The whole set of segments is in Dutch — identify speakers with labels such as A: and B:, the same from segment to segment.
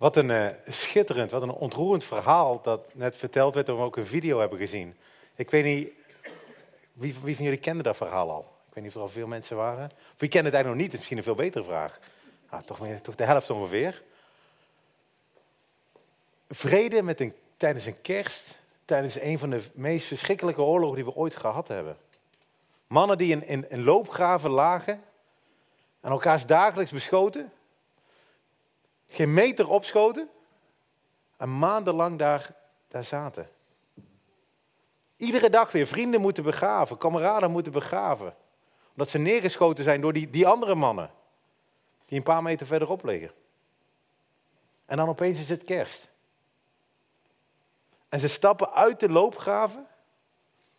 A: Wat een uh, schitterend, wat een ontroerend verhaal dat net verteld werd, en we ook een video hebben gezien. Ik weet niet, wie, wie van jullie kende dat verhaal al? Ik weet niet of er al veel mensen waren. Wie kende het eigenlijk nog niet? Misschien een veel betere vraag. Ah, toch, toch de helft ongeveer. Vrede met een, tijdens een kerst, tijdens een van de meest verschrikkelijke oorlogen die we ooit gehad hebben. Mannen die in, in, in loopgraven lagen en elkaars dagelijks beschoten geen meter opschoten en maandenlang daar, daar zaten. Iedere dag weer vrienden moeten begraven, kameraden moeten begraven. Omdat ze neergeschoten zijn door die, die andere mannen. Die een paar meter verderop liggen. En dan opeens is het kerst. En ze stappen uit de loopgraven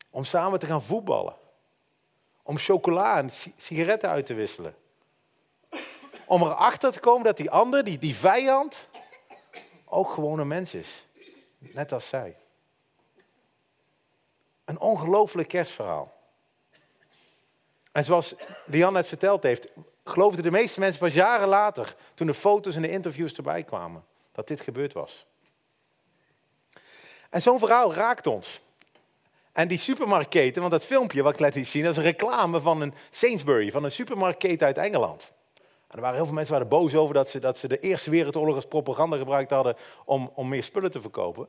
A: om samen te gaan voetballen. Om chocola en sigaretten uit te wisselen om erachter te komen dat die ander, die, die vijand, ook gewoon een mens is. Net als zij. Een ongelooflijk kerstverhaal. En zoals Lian net verteld heeft, geloofden de meeste mensen pas jaren later, toen de foto's en de interviews erbij kwamen, dat dit gebeurd was. En zo'n verhaal raakt ons. En die supermarktketen, want dat filmpje wat ik laat zien, dat is een reclame van een Sainsbury, van een supermarktketen uit Engeland. Er waren heel veel mensen waren boos over dat ze, dat ze de Eerste Wereldoorlog als propaganda gebruikt hadden om, om meer spullen te verkopen.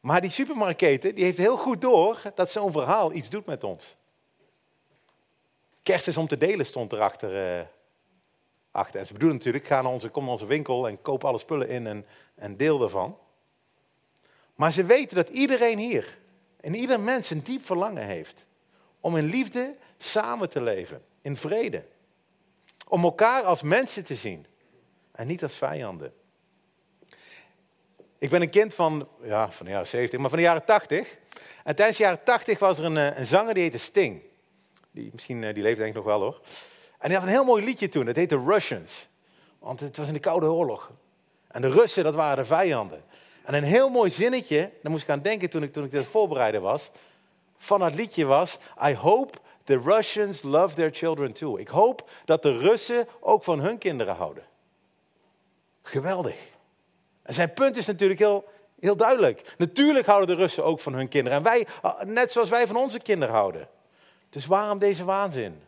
A: Maar die supermarktketen die heeft heel goed door dat zo'n verhaal iets doet met ons. Kerst is om te delen stond erachter. Uh, achter. En ze bedoelen natuurlijk, ga naar onze, kom naar onze winkel en koop alle spullen in en, en deel ervan. Maar ze weten dat iedereen hier en ieder mens een diep verlangen heeft om in liefde samen te leven, in vrede. Om elkaar als mensen te zien en niet als vijanden. Ik ben een kind van, ja, van de jaren 70, maar van de jaren 80. En tijdens de jaren 80 was er een, eh, een zanger die heette Sting. Die, misschien, eh, die leeft denk ik nog wel hoor. En die had een heel mooi liedje toen, dat heette Russians. Want het was in de Koude Oorlog. En de Russen, dat waren de vijanden. En een heel mooi zinnetje, daar moest ik aan denken toen ik, toen ik dit voorbereiden was, van dat liedje was, I hope The Russians love their children too. Ik hoop dat de Russen ook van hun kinderen houden. Geweldig. En zijn punt is natuurlijk heel, heel duidelijk. Natuurlijk houden de Russen ook van hun kinderen. En wij, net zoals wij van onze kinderen houden. Dus waarom deze waanzin?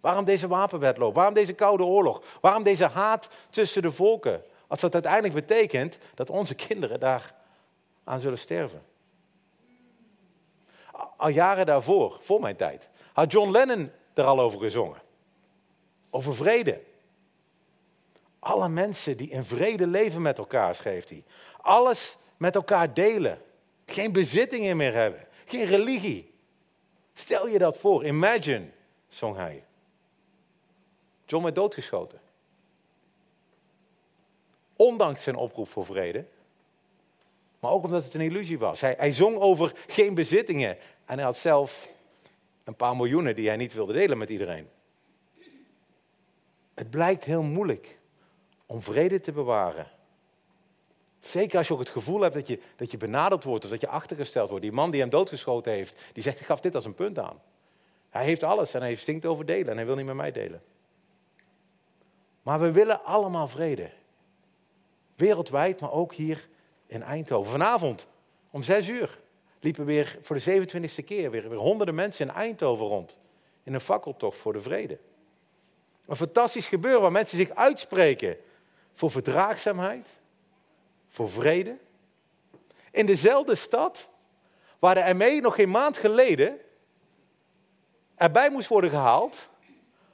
A: Waarom deze wapenwetloop? Waarom deze koude oorlog? Waarom deze haat tussen de volken? Als dat uiteindelijk betekent dat onze kinderen daar aan zullen sterven. Al jaren daarvoor, voor mijn tijd, had John Lennon er al over gezongen. Over vrede. Alle mensen die in vrede leven met elkaar, schreef hij. Alles met elkaar delen. Geen bezittingen meer hebben. Geen religie. Stel je dat voor. Imagine, zong hij. John werd doodgeschoten. Ondanks zijn oproep voor vrede. Maar ook omdat het een illusie was. Hij, hij zong over geen bezittingen. En hij had zelf een paar miljoenen die hij niet wilde delen met iedereen. Het blijkt heel moeilijk om vrede te bewaren. Zeker als je ook het gevoel hebt dat je, dat je benaderd wordt of dat je achtergesteld wordt. Die man die hem doodgeschoten heeft, die zegt, ik gaf dit als een punt aan. Hij heeft alles en hij stinkt over delen en hij wil niet met mij delen. Maar we willen allemaal vrede. Wereldwijd, maar ook hier in Eindhoven. Vanavond om zes uur liepen weer voor de 27e keer weer, weer honderden mensen in Eindhoven rond. In een fakkeltocht voor de vrede. Een fantastisch gebeuren waar mensen zich uitspreken voor verdraagzaamheid, voor vrede. In dezelfde stad waar de ME nog geen maand geleden erbij moest worden gehaald,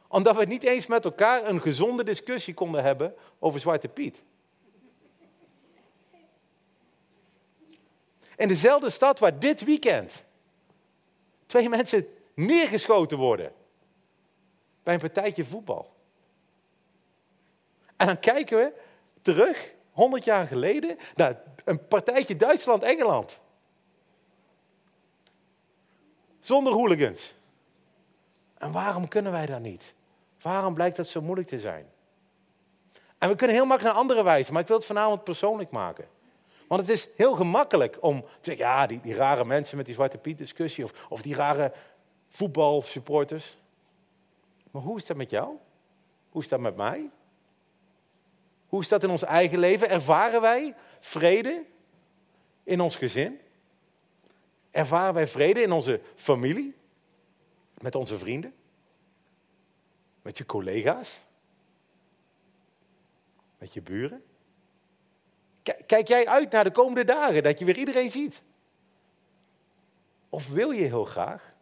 A: omdat we niet eens met elkaar een gezonde discussie konden hebben over Zwarte Piet. In dezelfde stad waar dit weekend twee mensen neergeschoten worden. Bij een partijtje voetbal. En dan kijken we terug, 100 jaar geleden, naar een partijtje Duitsland-Engeland. Zonder hooligans. En waarom kunnen wij dat niet? Waarom blijkt dat zo moeilijk te zijn? En we kunnen heel makkelijk naar andere wijzen, maar ik wil het vanavond persoonlijk maken. Want het is heel gemakkelijk om te zeggen, ja, die, die rare mensen met die Zwarte Piet discussie of, of die rare voetbalsupporters. Maar hoe is dat met jou? Hoe is dat met mij? Hoe is dat in ons eigen leven? Ervaren wij vrede in ons gezin? Ervaren wij vrede in onze familie? Met onze vrienden? Met je collega's? Met je buren? Kijk jij uit naar de komende dagen, dat je weer iedereen ziet? Of wil je heel graag,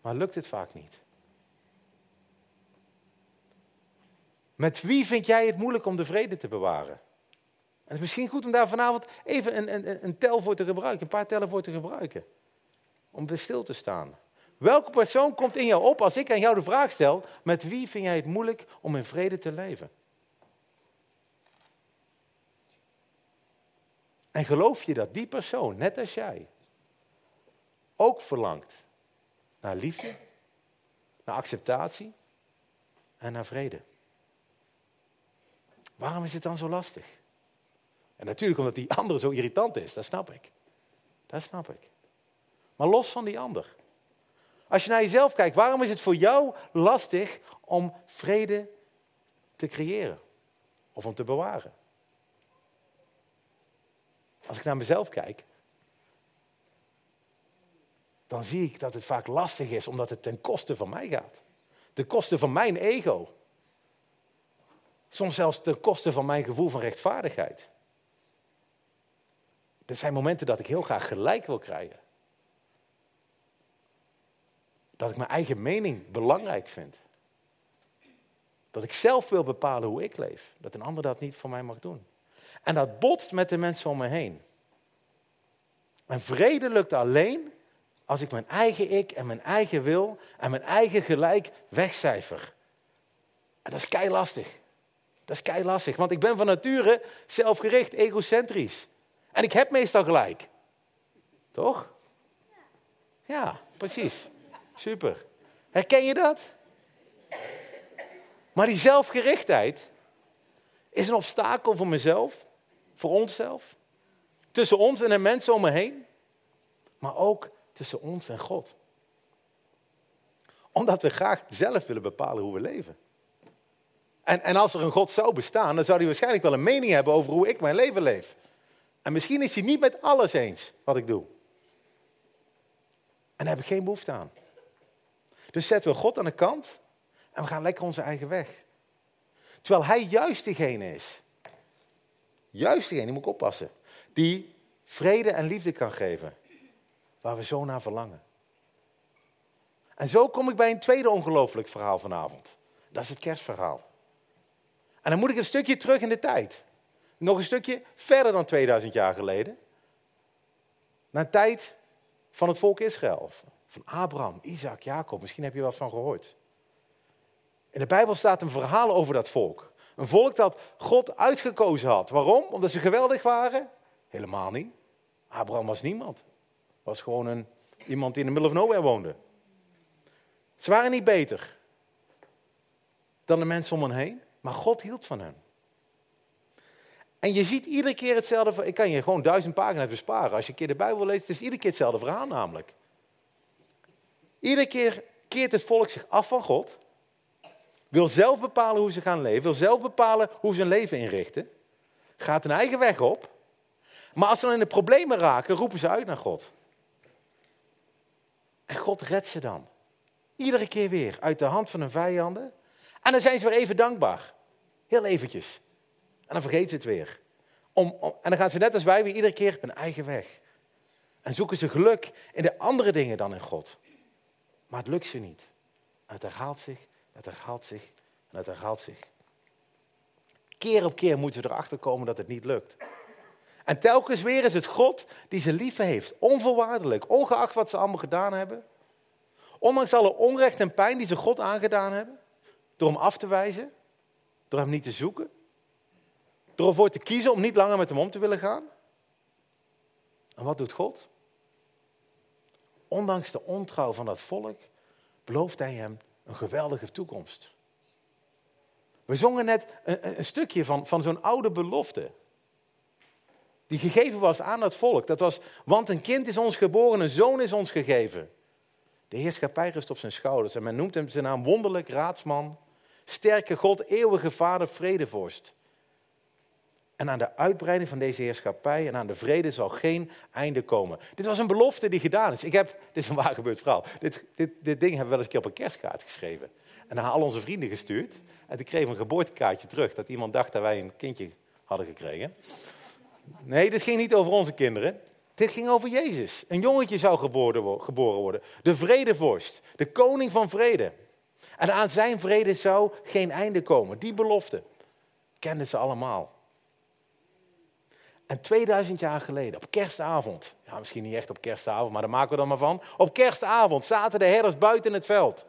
A: maar lukt het vaak niet? Met wie vind jij het moeilijk om de vrede te bewaren? En het is misschien goed om daar vanavond even een, een, een tel voor te gebruiken, een paar tellen voor te gebruiken. Om bij stil te staan. Welke persoon komt in jou op als ik aan jou de vraag stel: met wie vind jij het moeilijk om in vrede te leven? En geloof je dat die persoon, net als jij, ook verlangt naar liefde, naar acceptatie en naar vrede? Waarom is het dan zo lastig? En natuurlijk omdat die ander zo irritant is, dat snap ik. Dat snap ik. Maar los van die ander. Als je naar jezelf kijkt, waarom is het voor jou lastig om vrede te creëren? Of om te bewaren? Als ik naar mezelf kijk, dan zie ik dat het vaak lastig is omdat het ten koste van mij gaat. Ten koste van mijn ego. Soms zelfs ten koste van mijn gevoel van rechtvaardigheid. Er zijn momenten dat ik heel graag gelijk wil krijgen. Dat ik mijn eigen mening belangrijk vind. Dat ik zelf wil bepalen hoe ik leef. Dat een ander dat niet voor mij mag doen. En dat botst met de mensen om me heen. En vrede lukt alleen als ik mijn eigen ik en mijn eigen wil en mijn eigen gelijk wegcijfer. En dat is kei lastig. Dat is kei lastig, want ik ben van nature zelfgericht, egocentrisch. En ik heb meestal gelijk. Toch? Ja, precies. Super. Herken je dat? Maar die zelfgerichtheid is een obstakel voor mezelf, voor onszelf, tussen ons en de mensen om me heen, maar ook tussen ons en God. Omdat we graag zelf willen bepalen hoe we leven. En, en als er een God zou bestaan, dan zou hij waarschijnlijk wel een mening hebben over hoe ik mijn leven leef. En misschien is hij niet met alles eens wat ik doe. En daar heb ik geen behoefte aan. Dus zetten we God aan de kant en we gaan lekker onze eigen weg. Terwijl hij juist degene is. Juist degene, die moet ik oppassen. Die vrede en liefde kan geven. Waar we zo naar verlangen. En zo kom ik bij een tweede ongelooflijk verhaal vanavond. Dat is het kerstverhaal. En dan moet ik een stukje terug in de tijd. Nog een stukje verder dan 2000 jaar geleden. Naar de tijd van het volk Israël. Van Abraham, Isaac, Jacob. Misschien heb je wel van gehoord. In de Bijbel staat een verhaal over dat volk. Een volk dat God uitgekozen had. Waarom? Omdat ze geweldig waren? Helemaal niet. Abraham was niemand. Was gewoon een, iemand die in de middle of nowhere woonde. Ze waren niet beter dan de mensen om hen heen. Maar God hield van hen. En je ziet iedere keer hetzelfde. Ik kan je gewoon duizend pagina's besparen. Als je een keer de Bijbel leest, is het iedere keer hetzelfde verhaal namelijk. Iedere keer keert het volk zich af van God. Wil zelf bepalen hoe ze gaan leven. Wil zelf bepalen hoe ze hun leven inrichten. Gaat hun eigen weg op. Maar als ze dan in de problemen raken, roepen ze uit naar God. En God redt ze dan. Iedere keer weer uit de hand van hun vijanden. En dan zijn ze weer even dankbaar. Heel eventjes. En dan vergeet ze het weer. Om, en dan gaan ze net als wij weer iedere keer hun eigen weg. En zoeken ze geluk in de andere dingen dan in God. Maar het lukt ze niet. En het herhaalt zich, het herhaalt zich en het herhaalt zich. Keer op keer moeten ze erachter komen dat het niet lukt. En telkens weer is het God die ze lief heeft. Onvoorwaardelijk, ongeacht wat ze allemaal gedaan hebben. Ondanks alle onrecht en pijn die ze God aangedaan hebben. Door hem af te wijzen. Door hem niet te zoeken. Door ervoor te kiezen om niet langer met hem om te willen gaan. En wat doet God? Ondanks de ontrouw van dat volk belooft hij hem een geweldige toekomst. We zongen net een, een stukje van, van zo'n oude belofte. Die gegeven was aan dat volk. Dat was, want een kind is ons geboren, een zoon is ons gegeven. De heerschappij rust op zijn schouders. En men noemt hem zijn naam wonderlijk, raadsman, sterke God, eeuwige vader, vredevorst. En aan de uitbreiding van deze heerschappij en aan de vrede zal geen einde komen. Dit was een belofte die gedaan is. Ik heb, dit is een waar gebeurd verhaal. Dit, dit, dit ding hebben we wel eens een keer op een kerstkaart geschreven. En naar al onze vrienden gestuurd. En toen kregen een geboortekaartje terug dat iemand dacht dat wij een kindje hadden gekregen. Nee, dit ging niet over onze kinderen. Dit ging over Jezus. Een jongetje zou geboren worden. De vredevorst. De koning van vrede. En aan zijn vrede zou geen einde komen. Die belofte kenden ze allemaal. En 2000 jaar geleden, op kerstavond, ja, misschien niet echt op kerstavond, maar daar maken we dan maar van. Op kerstavond zaten de herders buiten het veld.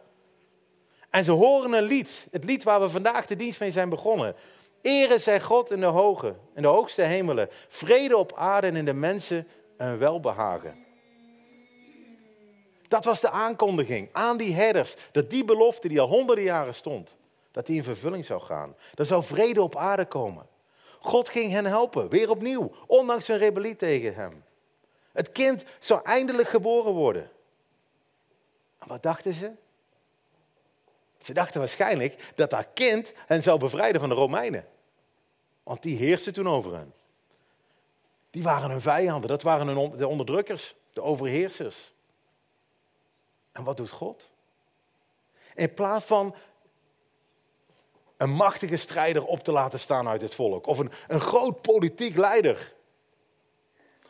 A: En ze horen een lied, het lied waar we vandaag de dienst mee zijn begonnen. Ere zij God in de hoge, in de hoogste hemelen. Vrede op aarde en in de mensen een welbehagen. Dat was de aankondiging aan die herders, dat die belofte die al honderden jaren stond, dat die in vervulling zou gaan. Er zou vrede op aarde komen. God ging hen helpen, weer opnieuw, ondanks hun rebellie tegen hem. Het kind zou eindelijk geboren worden. En wat dachten ze? Ze dachten waarschijnlijk dat dat kind hen zou bevrijden van de Romeinen. Want die heersten toen over hen. Die waren hun vijanden, dat waren de onderdrukkers, de overheersers. En wat doet God? In plaats van een machtige strijder op te laten staan uit het volk, of een, een groot politiek leider,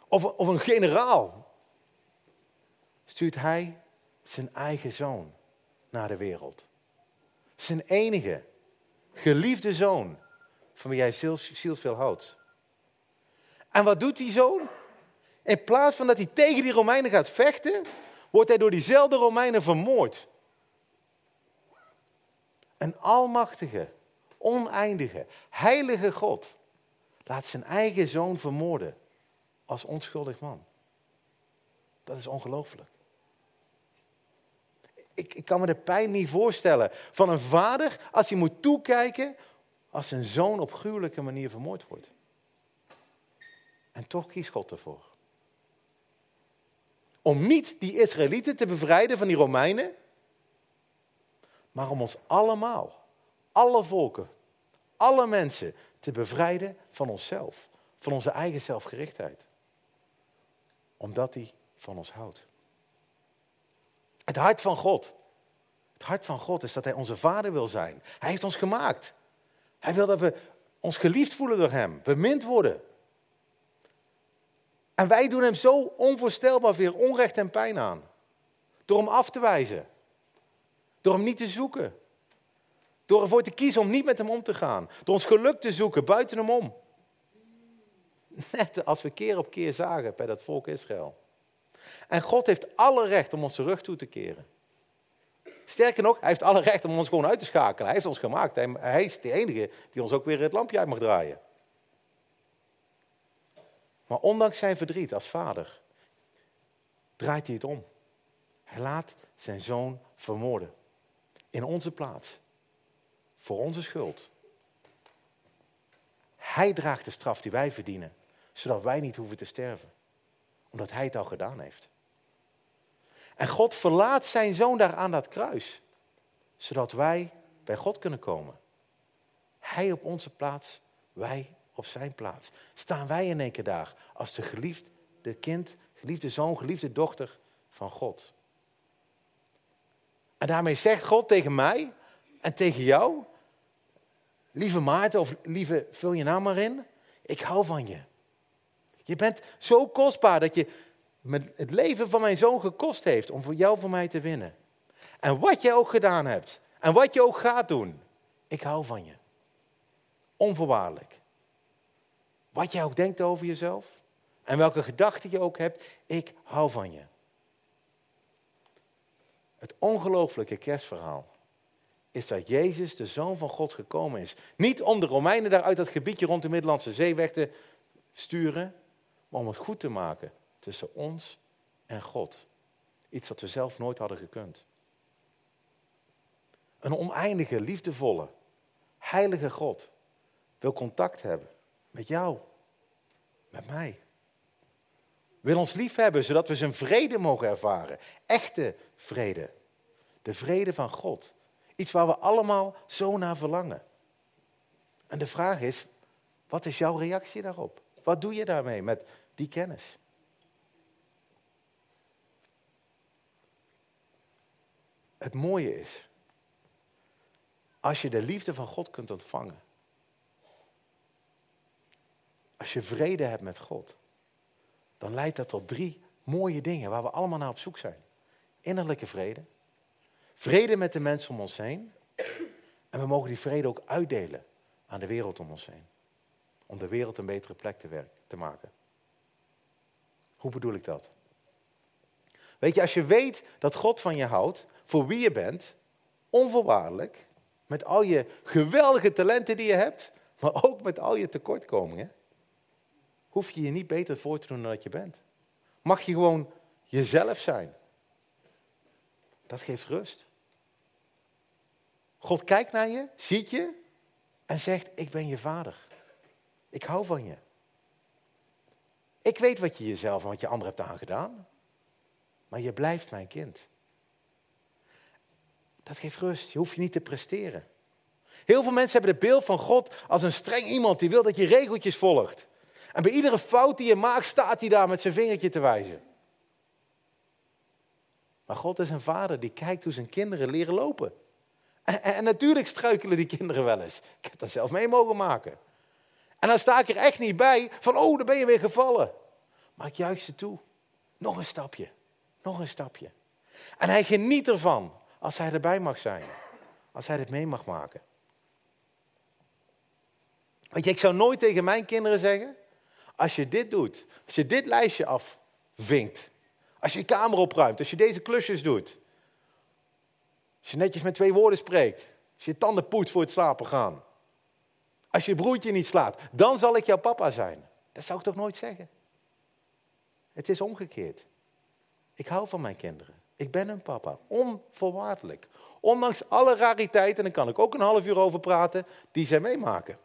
A: of, of een generaal, stuurt hij zijn eigen zoon naar de wereld. Zijn enige, geliefde zoon, van wie hij zielsveel houdt. En wat doet die zoon? In plaats van dat hij tegen die Romeinen gaat vechten, wordt hij door diezelfde Romeinen vermoord. Een almachtige, oneindige, heilige God laat zijn eigen zoon vermoorden als onschuldig man. Dat is ongelooflijk. Ik, ik, kan me de pijn niet voorstellen van een vader als hij moet toekijken als zijn zoon op gruwelijke manier vermoord wordt. En toch kiest God ervoor. Om niet die Israëlieten te bevrijden van die Romeinen, maar om ons allemaal, alle volken, alle mensen te bevrijden van onszelf, van onze eigen zelfgerichtheid. Omdat hij van ons houdt. Het hart van God. Het hart van God is dat hij onze vader wil zijn. Hij heeft ons gemaakt. Hij wil dat we ons geliefd voelen door hem, bemind worden. En wij doen hem zo onvoorstelbaar veel onrecht en pijn aan. Door hem af te wijzen. Door hem niet te zoeken. Door ervoor te kiezen om niet met hem om te gaan. Door ons geluk te zoeken buiten hem om. Net als we keer op keer zagen bij dat volk Israël. En God heeft alle recht om ons rug toe te keren. Sterker nog, hij heeft alle recht om ons gewoon uit te schakelen. Hij heeft ons gemaakt. Hij, is de enige die ons ook weer het lampje uit mag draaien. Maar ondanks zijn verdriet als vader, draait hij het om. Hij laat zijn zoon vermoorden. In onze plaats. Voor onze schuld. Hij draagt de straf die wij verdienen, zodat wij niet hoeven te sterven. Omdat hij het al gedaan heeft. En God verlaat zijn zoon daar aan dat kruis, zodat wij bij God kunnen komen. Hij op onze plaats, wij op zijn plaats. Staan wij in één keer daar als de geliefde kind, geliefde zoon, geliefde dochter van God. En daarmee zegt God tegen mij en tegen jou, lieve Maarten of lieve, vul je naam maar in, ik hou van je. Je bent zo kostbaar dat je het leven van mijn zoon gekost heeft om voor jou voor mij te winnen. En wat jij ook gedaan hebt en wat je ook gaat doen, ik hou van je. Onvoorwaardelijk. Wat jij ook denkt over jezelf en welke gedachten je ook hebt, ik hou van je. Het ongelooflijke kerstverhaal is dat Jezus, de Zoon van God, gekomen is. Niet om de Romeinen daar uit dat gebiedje rond de Middellandse Zee weg te sturen, maar om het goed te maken tussen ons en God. Iets wat we zelf nooit hadden gekund. Een oneindige, liefdevolle, heilige God wil contact hebben met jou, met mij. Wil ons lief hebben, zodat we zijn vrede mogen ervaren. Echte vrede. De vrede van God. Iets waar we allemaal zo naar verlangen. En de vraag is, Wat is jouw reactie daarop? Wat doe je daarmee met die kennis? Het mooie is, als je de liefde van God kunt ontvangen, als je vrede hebt met God, dan leidt dat tot drie mooie dingen waar we allemaal naar op zoek zijn. Innerlijke vrede, vrede met de mensen om ons heen en we mogen die vrede ook uitdelen aan de wereld om ons heen. Om de wereld een betere plek te, maken. Hoe bedoel ik dat? Weet je, als je weet dat God van je houdt, voor wie je bent, onvoorwaardelijk, met al je geweldige talenten die je hebt, maar ook met al je tekortkomingen, hoef je je niet beter voor te doen dan dat je bent. Mag je gewoon jezelf zijn. Dat geeft rust. God kijkt naar je, ziet je en zegt, ik ben je vader. Ik hou van je. Ik weet wat je jezelf en wat je anderen hebt aangedaan. Maar je blijft mijn kind. Dat geeft rust. Je hoeft je niet te presteren. Heel veel mensen hebben het beeld van God als een streng iemand die wil dat je regeltjes volgt. En bij iedere fout die je maakt, staat hij daar met zijn vingertje te wijzen. Maar God is een vader die kijkt hoe zijn kinderen leren lopen. En, natuurlijk struikelen die kinderen wel eens. Ik heb dat zelf mee mogen maken. En dan sta ik er echt niet bij van, oh, dan ben je weer gevallen. Maar ik juich ze toe. Nog een stapje. Nog een stapje. En hij geniet ervan als hij erbij mag zijn. Als hij dit mee mag maken. Je, ik zou nooit tegen mijn kinderen zeggen, als je dit doet, als je dit lijstje afvinkt, als je je kamer opruimt, als je deze klusjes doet, als je netjes met twee woorden spreekt, als je tanden poetst voor het slapen gaan, als je broertje niet slaat, dan zal ik jouw papa zijn. Dat zou ik toch nooit zeggen? Het is omgekeerd. Ik hou van mijn kinderen. Ik ben hun papa, onvoorwaardelijk. Ondanks alle rariteiten, en daar kan ik ook een half uur over praten, die zij meemaken.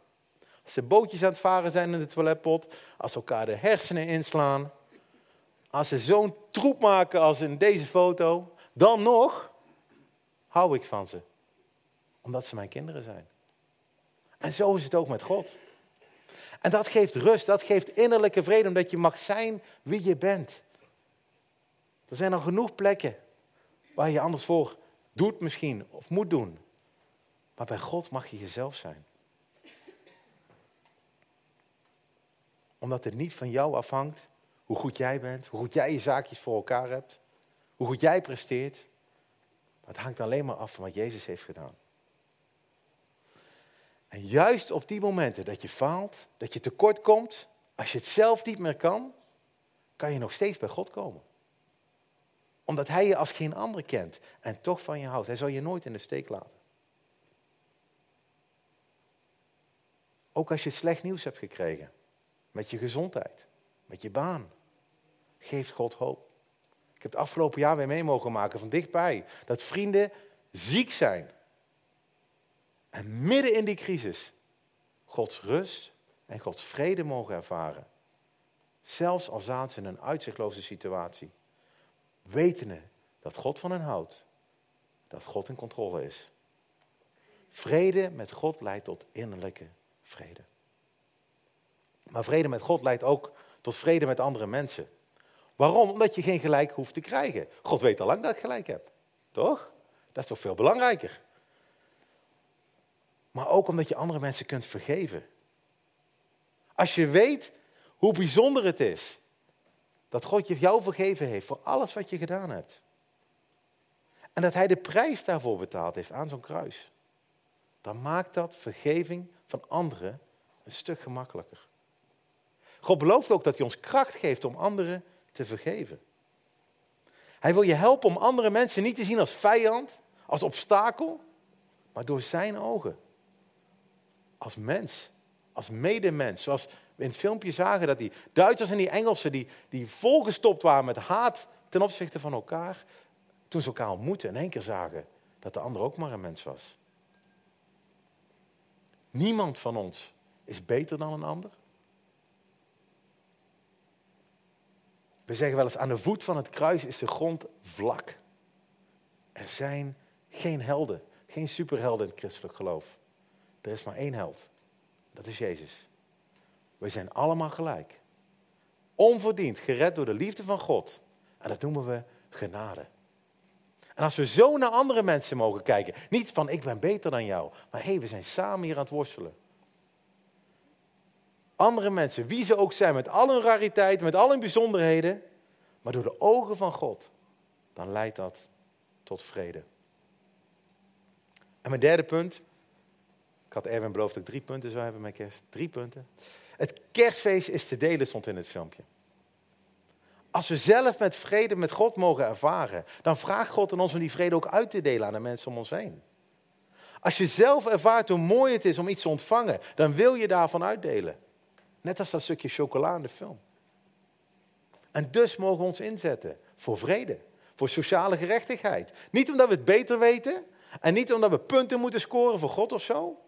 A: Als ze bootjes aan het varen zijn in de toiletpot, als ze elkaar de hersenen inslaan, als ze zo'n troep maken als in deze foto, dan nog hou ik van ze. Omdat ze mijn kinderen zijn. En zo is het ook met God. En dat geeft rust, dat geeft innerlijke vrede, omdat je mag zijn wie je bent. Er zijn al genoeg plekken waar je anders voor doet misschien, of moet doen. Maar bij God mag je jezelf zijn. Omdat het niet van jou afhangt hoe goed jij bent, hoe goed jij je zaakjes voor elkaar hebt, hoe goed jij presteert. Maar het hangt alleen maar af van wat Jezus heeft gedaan. En juist op die momenten dat je faalt, dat je tekort komt, als je het zelf niet meer kan, kan je nog steeds bij God komen. Omdat Hij je als geen ander kent en toch van je houdt. Hij zal je nooit in de steek laten. Ook als je slecht nieuws hebt gekregen met je gezondheid, met je baan, geeft God hoop. Ik heb het afgelopen jaar weer mee mogen maken van dichtbij dat vrienden ziek zijn. En midden in die crisis Gods rust en Gods vrede mogen ervaren. Zelfs al zaten ze in een uitzichtloze situatie. Wetende dat God van hen houdt. Dat God in controle is. Vrede met God leidt tot innerlijke vrede. Maar vrede met God leidt ook tot vrede met andere mensen. Waarom? Omdat je geen gelijk hoeft te krijgen. God weet al lang dat ik gelijk heb. Toch? Dat is toch veel belangrijker. Maar ook omdat je andere mensen kunt vergeven. Als je weet hoe bijzonder het is dat God je jou vergeven heeft voor alles wat je gedaan hebt. En dat hij de prijs daarvoor betaald heeft aan zo'n kruis. Dan maakt dat vergeving van anderen een stuk gemakkelijker. God belooft ook dat hij ons kracht geeft om anderen te vergeven. Hij wil je helpen om andere mensen niet te zien als vijand, als obstakel, maar door zijn ogen. Als mens, als medemens. Zoals we in het filmpje zagen dat die Duitsers en die Engelsen, die, die volgestopt waren met haat ten opzichte van elkaar, toen ze elkaar ontmoetten in één keer zagen dat de ander ook maar een mens was. Niemand van ons is beter dan een ander. We zeggen wel eens, aan de voet van het kruis is de grond vlak. Er zijn geen helden, geen superhelden in het christelijk geloof. Er is maar één held. Dat is Jezus. We zijn allemaal gelijk. Onverdiend, gered door de liefde van God. En dat noemen we genade. En als we zo naar andere mensen mogen kijken, niet van ik ben beter dan jou, maar hé, hey, we zijn samen hier aan het worstelen. Andere mensen, wie ze ook zijn, met al hun rariteiten, met al hun bijzonderheden, maar door de ogen van God, dan leidt dat tot vrede. En mijn derde punt, ik had Erwin beloofd dat ik drie punten zou hebben met kerst, drie punten. Het kerstfeest is te delen, stond in het filmpje. Als we zelf met vrede met God mogen ervaren, dan vraagt God aan ons om die vrede ook uit te delen aan de mensen om ons heen. Als je zelf ervaart hoe mooi het is om iets te ontvangen, dan wil je daarvan uitdelen. Net als dat stukje chocola in de film. En dus mogen we ons inzetten voor vrede, voor sociale gerechtigheid. Niet omdat we het beter weten en niet omdat we punten moeten scoren voor God of zo,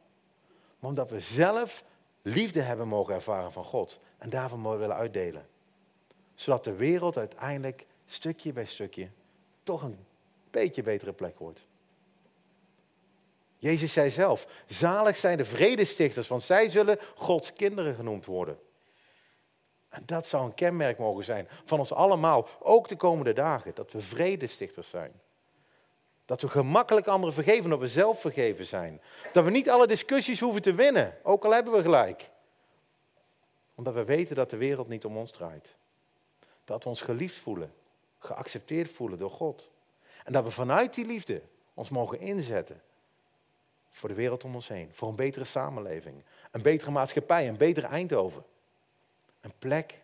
A: maar omdat we zelf liefde hebben mogen ervaren van God en daarvan mogen willen uitdelen zodat de wereld uiteindelijk stukje bij stukje toch een beetje betere plek wordt. Jezus zei zelf, zalig zijn de vredestichters, want zij zullen Gods kinderen genoemd worden. En dat zou een kenmerk mogen zijn van ons allemaal, ook de komende dagen, dat we vredestichters zijn. Dat we gemakkelijk anderen vergeven, dat we zelf vergeven zijn. Dat we niet alle discussies hoeven te winnen, ook al hebben we gelijk. Omdat we weten dat de wereld niet om ons draait. Dat we ons geliefd voelen, geaccepteerd voelen door God. En dat we vanuit die liefde ons mogen inzetten voor de wereld om ons heen. Voor een betere samenleving, een betere maatschappij, een betere Eindhoven. Een plek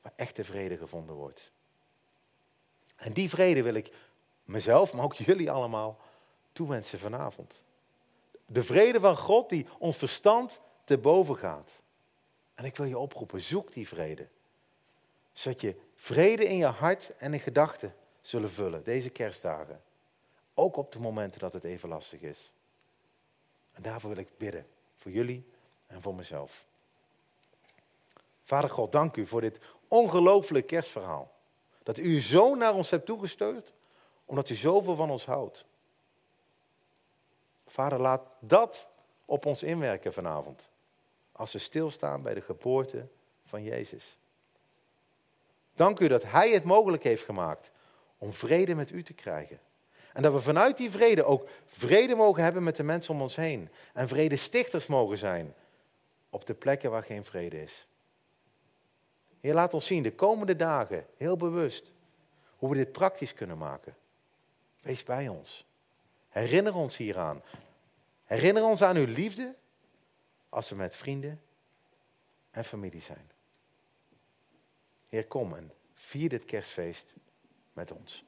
A: waar echte vrede gevonden wordt. En die vrede wil ik mezelf, maar ook jullie allemaal toewensen vanavond. De vrede van God die ons verstand te boven gaat. En ik wil je oproepen, zoek die vrede zodat je vrede in je hart en in gedachten zullen vullen deze kerstdagen. Ook op de momenten dat het even lastig is. En daarvoor wil ik bidden, voor jullie en voor mezelf. Vader God, dank u voor dit ongelooflijk kerstverhaal. Dat u zo naar ons hebt toegestuurd, omdat u zoveel van ons houdt. Vader, laat dat op ons inwerken vanavond. Als we stilstaan bij de geboorte van Jezus. Dank u dat Hij het mogelijk heeft gemaakt om vrede met u te krijgen. En dat we vanuit die vrede ook vrede mogen hebben met de mensen om ons heen. En vrede stichters mogen zijn op de plekken waar geen vrede is. Heer, laat ons zien de komende dagen, heel bewust, hoe we dit praktisch kunnen maken. Wees bij ons. Herinner ons hieraan. Herinner ons aan uw liefde als we met vrienden en familie zijn. Heer, kom en vier dit kerstfeest met ons.